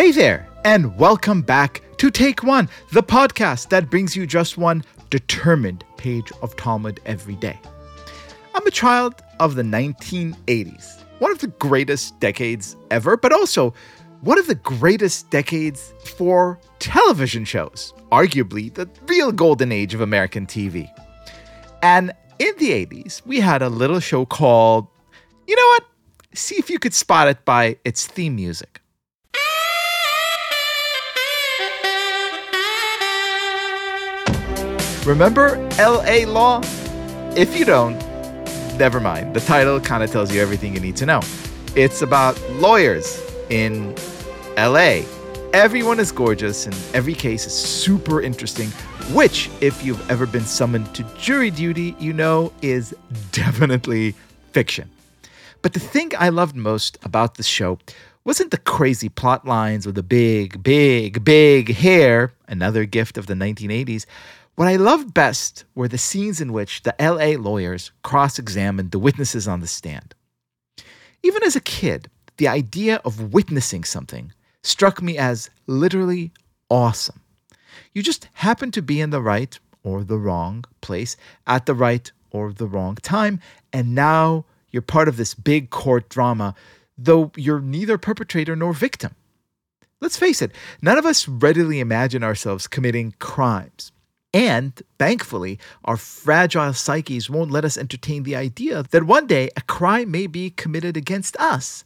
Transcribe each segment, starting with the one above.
Hey there, and welcome back to Take One, the podcast that brings you just one determined page of Talmud every day. I'm a child of the 1980s, one of the greatest decades ever, but also one of the greatest decades for television shows, arguably the real golden age of American TV. And in the 80s, we had a little show called, you know what? See if you could spot it by its theme music. Remember LA Law? If you don't, never mind. The title kind of tells you everything you need to know. It's about lawyers in LA. Everyone is gorgeous and every case is super interesting, which, if you've ever been summoned to jury duty, you know is definitely fiction. But the thing I loved most about the show wasn't the crazy plot lines or the big, big, big hair, another gift of the 1980s. What I loved best were the scenes in which the LA lawyers cross examined the witnesses on the stand. Even as a kid, the idea of witnessing something struck me as literally awesome. You just happen to be in the right or the wrong place at the right or the wrong time, and now you're part of this big court drama, though you're neither perpetrator nor victim. Let's face it, none of us readily imagine ourselves committing crimes. And thankfully, our fragile psyches won't let us entertain the idea that one day a crime may be committed against us.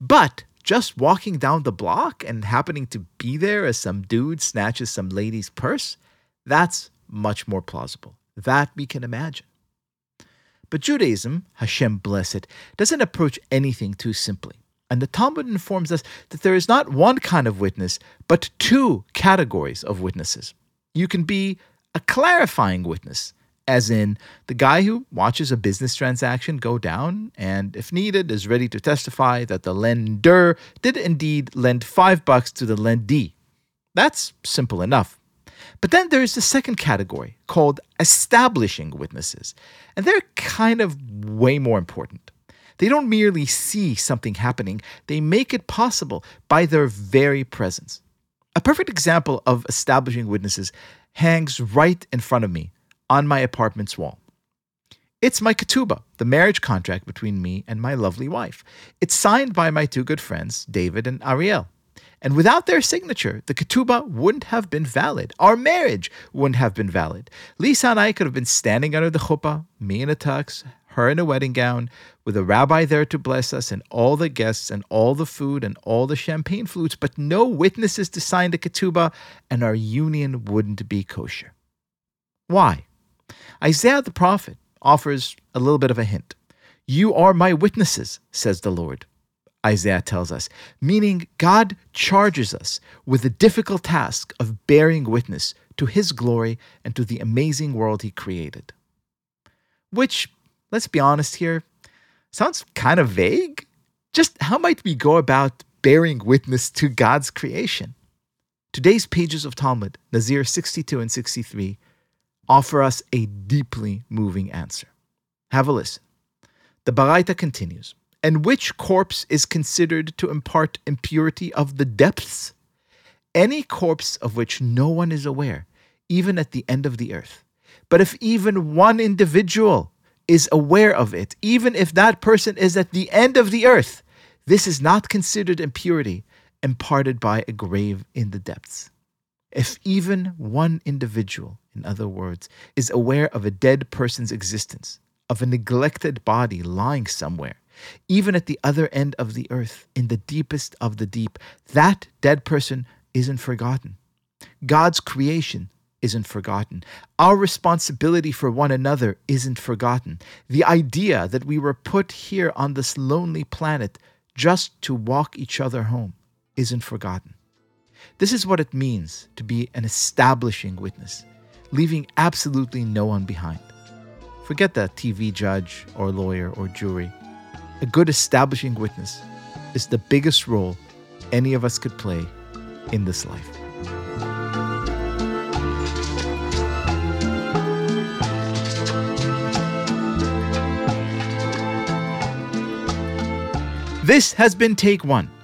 But just walking down the block and happening to be there as some dude snatches some lady's purse, that's much more plausible. That we can imagine. But Judaism, Hashem bless it, doesn't approach anything too simply. And the Talmud informs us that there is not one kind of witness, but two categories of witnesses. You can be a clarifying witness, as in the guy who watches a business transaction go down and, if needed, is ready to testify that the lender did indeed lend five bucks to the lendee. That's simple enough. But then there's the second category called establishing witnesses, and they're kind of way more important. They don't merely see something happening, they make it possible by their very presence. A perfect example of establishing witnesses hangs right in front of me on my apartment's wall. It's my ketubah, the marriage contract between me and my lovely wife. It's signed by my two good friends, David and Ariel. And without their signature, the ketubah wouldn't have been valid. Our marriage wouldn't have been valid. Lisa and I could have been standing under the chuppah, me in a tux, her in a wedding gown, with a rabbi there to bless us, and all the guests, and all the food, and all the champagne flutes, but no witnesses to sign the ketubah, and our union wouldn't be kosher. Why? Isaiah the prophet offers a little bit of a hint. You are my witnesses, says the Lord. Isaiah tells us, meaning God charges us with the difficult task of bearing witness to his glory and to the amazing world he created. Which let's be honest here, sounds kind of vague. Just how might we go about bearing witness to God's creation? Today's pages of Talmud, Nazir 62 and 63, offer us a deeply moving answer. Have a listen. The Baraita continues And which corpse is considered to impart impurity of the depths? Any corpse of which no one is aware, even at the end of the earth. But if even one individual is aware of it, even if that person is at the end of the earth. This is not considered impurity imparted by a grave in the depths. If even one individual, in other words, is aware of a dead person's existence, of a neglected body lying somewhere, even at the other end of the earth, in the deepest of the deep, that dead person isn't forgotten. God's creation isn't forgotten. Our responsibility for one another isn't forgotten. The idea that we were put here on this lonely planet just to walk each other home isn't forgotten. This is what it means to be an establishing witness, leaving absolutely no one behind. Forget that TV judge or lawyer or jury. A good establishing witness is the biggest role any of us could play in this life. This has been Take One.